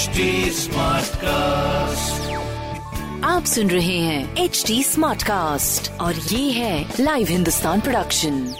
HD cast आप सुन रहे हैं एच डी स्मार्ट कास्ट और ये है लाइव हिंदुस्तान प्रोडक्शन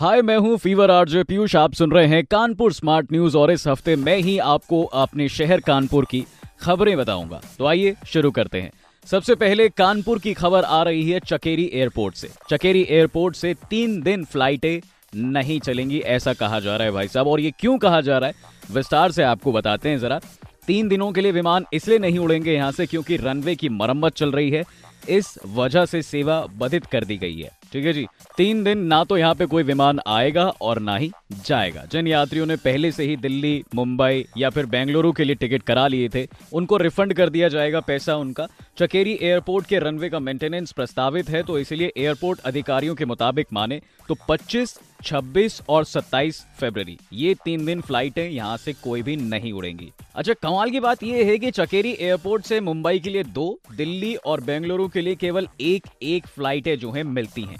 हाय मैं हूँ फीवर आरजे पीयूष आप सुन रहे हैं कानपुर स्मार्ट न्यूज़ और इस हफ़्ते मैं ही आपको अपने शहर कानपुर की खबरें बताऊँगा। तो आइए शुरू करते हैं। सबसे पहले कानपुर की खबर आ रही है चकेरी एयरपोर्ट से। चकेरी एयरपोर्ट से तीन दिन फ्लाइटें नहीं चलेंगी ऐसा कहा जा रहा है भाई साहब। और ये क्यों कहा जा रहा है? विस्तार से आपको बताते हैं जरा। तीन दिनों के लिए विमान इसलिए नहीं उड़ेंगे यहाँ से क्योंकि रनवे की मरम्मत चल रही है। इस वजह से सेवा बाधित कर दी गई है। ठीक है जी? तीन दिन ना तो यहाँ पे कोई विमान आएगा और ना ही जाएगा। जिन यात्रियों ने पहले से ही दिल्ली मुंबई या फिर बेंगलुरु के लिए टिकट करा लिए थे उनको रिफंड कर दिया जाएगा पैसा उनका। चकेरी एयरपोर्ट के रनवे का मेंटेनेंस प्रस्तावित है तो इसलिए एयरपोर्ट अधिकारियों के मुताबिक माने तो 25, 26 और 27 फरवरी। ये तीन दिन फ्लाइटें यहाँ से कोई भी नहीं उड़ेंगी। अच्छा कमाल की बात यह है कि चकेरी एयरपोर्ट से मुंबई के लिए दो दिल्ली और बेंगलुरु के लिए केवल एक एक फ्लाइटें जो है मिलती हैं।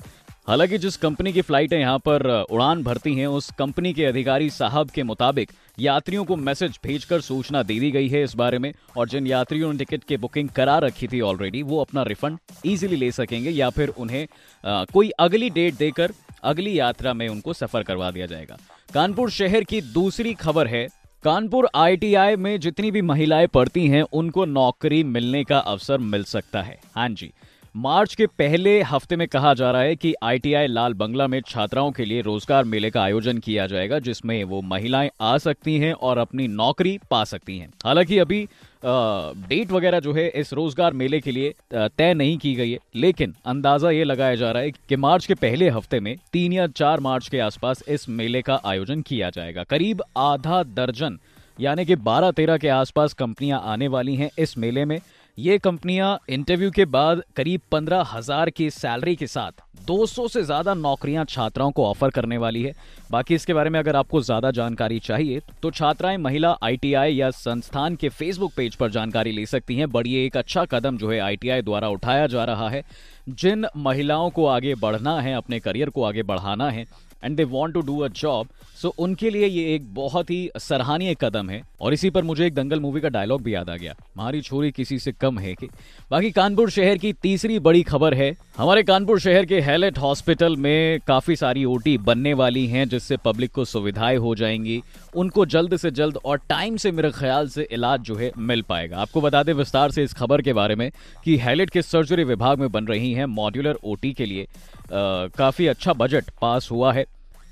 हालाँकि जिस कंपनी की फ्लाइटें यहाँ पर उड़ान भरती हैं उस कंपनी के अधिकारी साहब के मुताबिक यात्रियों को मैसेज भेजकर सूचना दे दी गई है इस बारे में और जिन यात्रियों ने टिकट की बुकिंग करा रखी थी ऑलरेडी वो अपना रिफंड इजीली ले सकेंगे या फिर उन्हें आ, कोई अगली डेट देकर अगली यात्रा में उनको सफ़र करवा दिया जाएगा। कानपुर शहर की दूसरी खबर है, कानपुर आईटीआई में जितनी भी महिलाएँ पढ़ती हैं, उनको नौकरी मिलने का अवसर मिल सकता है। हाँ जी मार्च के पहले हफ़्ते में कहा जा रहा है कि आईटीआई लाल बंगला में छात्राओं के लिए रोज़गार मेले का आयोजन किया जाएगा, जिसमें वो महिलाएँ आ सकती हैं और अपनी नौकरी पा सकती हैं। हालाँकि अभी डेट वगैरह जो है इस रोज़गार मेले के लिए तय नहीं की गई है, लेकिन अंदाज़ा ये लगाया जा रहा है कि मार्च के पहले हफ़्ते में तीन या चार मार्च के आसपास इस मेले का आयोजन किया जाएगा। करीब आधा दर्जन, यानी कि 12-13 के आसपास कंपनियाँ आने वाली हैं इस मेले में ये कंपनियाँ इंटरव्यू के बाद करीब पंद्रह हज़ार की सैलरी के साथ 200 से ज़्यादा नौकरियाँ छात्राओं को ऑफ़र करने वाली है। बाकी इसके बारे में अगर आपको ज़्यादा जानकारी चाहिए तो छात्राएँ महिला आईटीआई या संस्थान के फेसबुक पेज पर जानकारी ले सकती हैं। बड़ी एक अच्छा कदम जो है आईटीआई द्वारा उठाया जा रहा है। जिन महिलाओं को आगे बढ़ना है, अपने करियर को आगे बढ़ाना है and they want to do a job so उनके लिए ये एक बहुत ही सराहनीय कदम है। और इसी पर मुझे एक दंगल मूवी का डायलॉग भी याद आ गया। हमारी छोरी किसी से कम है कि। बाकी कानपुर शहर की तीसरी बड़ी खबर है। हमारे कानपुर शहर के हेलेट हॉस्पिटल में काफ़ी सारी ओटी बनने वाली हैं, जिससे पब्लिक को सुविधाएँ हो जाएँगी। उनको जल्द से जल्द और टाइम से मेरे ख्याल से इलाज जो है मिल पाएगा। आपको बता दें विस्तार से इस खबर के बारे में कि हेलेट के सर्जरी विभाग में बन रही है मॉड्यूलर ओटी के लिए। काफ़ी अच्छा बजट पास हुआ है।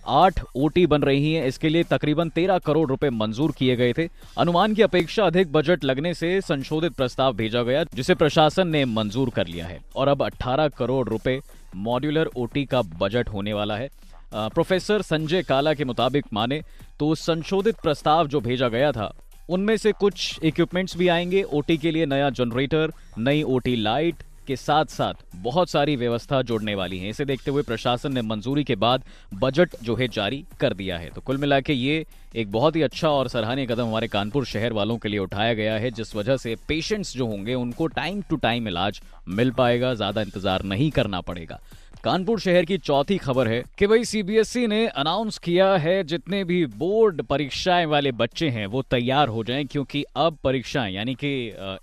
आठ ओटी बन रही हैं। इसके लिए तकरीबन तेरह करोड़ रुपए मंजूर किए गए थे। अनुमान की अपेक्षा अधिक बजट लगने से संशोधित प्रस्ताव भेजा गया, जिसे प्रशासन ने मंजूर कर लिया है। और अब 18 करोड़ रुपए मॉड्यूलर ओटी का बजट होने वाला है। प्रोफेसर संजय काला के मुताबिक माने तो संशोधित प्रस्ताव जो भेजा गया था, उनमें से कुछ इक्विपमेंट्स भी आएँगे। ओटी के लिए नया जनरेटर नई ओटी लाइट के साथ साथ बहुत सारी व्यवस्था जोड़ने वाली है। इसे देखते हुए प्रशासन ने मंजूरी के बाद बजट जो है जारी कर दिया है। तो कुल मिला ये एक बहुत ही अच्छा और सराहनीय कदम हमारे कानपुर शहर वालों के लिए उठाया गया है, जिस वजह से पेशेंट्स जो होंगे, उनको टाइम टू टाइम इलाज मिल पाएगा, ज़्यादा इंतज़ार नहीं करना पड़ेगा। कानपुर शहर की चौथी खबर है कि भाई सीबीएसई ने अनाउंस किया है, जितने भी बोर्ड परीक्षाएँ वाले बच्चे हैं, वो तैयार हो जाएँ, क्योंकि अब परीक्षाएँ, यानी कि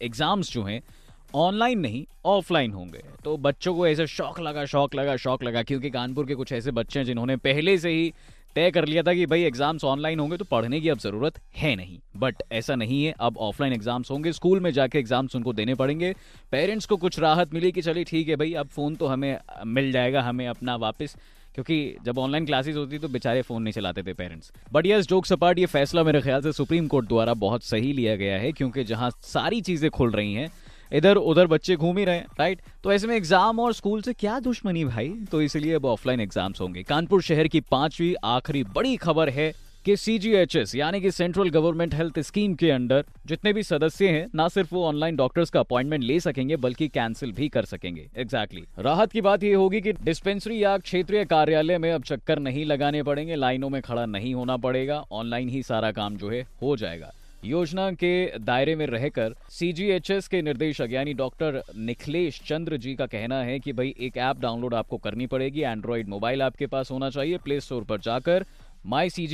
एग्ज़ाम्स जो हैं ऑनलाइन नहीं, ऑफलाइन होंगे। तो बच्चों को ऐसे शौक लगा शौक लगा शौक लगा, क्योंकि कानपुर के कुछ ऐसे बच्चे हैं जिन्होंने पहले से ही तय कर लिया था कि भाई एग्ज़ाम्स ऑनलाइन होंगे तो पढ़ने की अब ज़रूरत है नहीं। बट ऐसा नहीं है, अब ऑफलाइन एग्ज़ाम्स होंगे, स्कूल में जाके एग्ज़ाम्स उनको देने पड़ेंगे। पेरेंट्स को कुछ राहत मिली कि चलिए ठीक है भाई, अब फ़ोन तो हमें, मिल जाएगा, हमें अपना वापस। क्योंकि जब ऑनलाइन क्लासेस होती तो बेचारे फ़ोन नहीं चलाते थे पेरेंट्स बट यस जोक सपाट ये फैसला मेरे ख्याल से सुप्रीम कोर्ट द्वारा बहुत सही लिया गया है, क्योंकि जहाँ सारी चीज़ें खुल रही हैं इधर उधर बच्चे घूम ही रहे हैं राइट तो ऐसे में एग्ज़ाम और स्कूल से क्या दुश्मनी भाई? तो इसलिए अब ऑफलाइन एग्ज़ाम्स होंगे। कानपुर शहर की पांचवी, आखिरी बड़ी खबर है कि सीजीएचएस यानी कि सेंट्रल गवर्नमेंट हेल्थ स्कीम के अंडर जितने भी सदस्य हैं, ना सिर्फ़ वो ऑनलाइन डॉक्टर्स का अपॉइंटमेंट ले सकेंगे, बल्कि कैंसिल भी कर सकेंगे। Exactly exactly. राहत की बात ये होगी कि डिस्पेंसरी या क्षेत्रीय कार्यालय में अब चक्कर नहीं लगाने पड़ेंगे, लाइनों में खड़ा नहीं होना पड़ेगा ऑनलाइन ही सारा काम जो है हो जाएगा। योजना के दायरे में रहकर सीजीएचएस के निर्देशक, यानी डॉक्टर निखिलेश चंद्र जी का कहना है कि भाई, एक ऐप डाउनलोड आपको करनी पड़ेगी। एंड्रॉइड मोबाइल आपके पास होना चाहिए प्ले स्टोर पर जाकर माई सी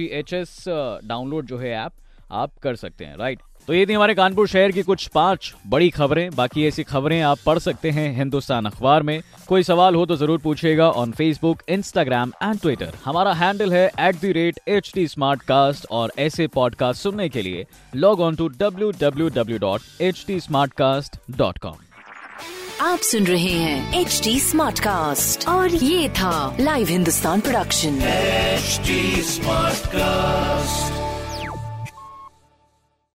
डाउनलोड जो है ऐप आप कर सकते हैं राइट तो ये थी हमारे कानपुर शहर की कुछ पाँच बड़ी खबरें। बाकी ऐसी खबरें आप पढ़ सकते हैं हिंदुस्तान अखबार में। कोई सवाल हो तो ज़रूर पूछिएगा on Facebook Instagram and Twitter हमारा हैंडल है at the rate H T और ऐसे पॉडकास्ट सुनने के लिए log on to W W W dot H T com आप सुन रहे हैं एच टी स्मार्ट कास्ट और ये था live Hindustan production HD Smartcast.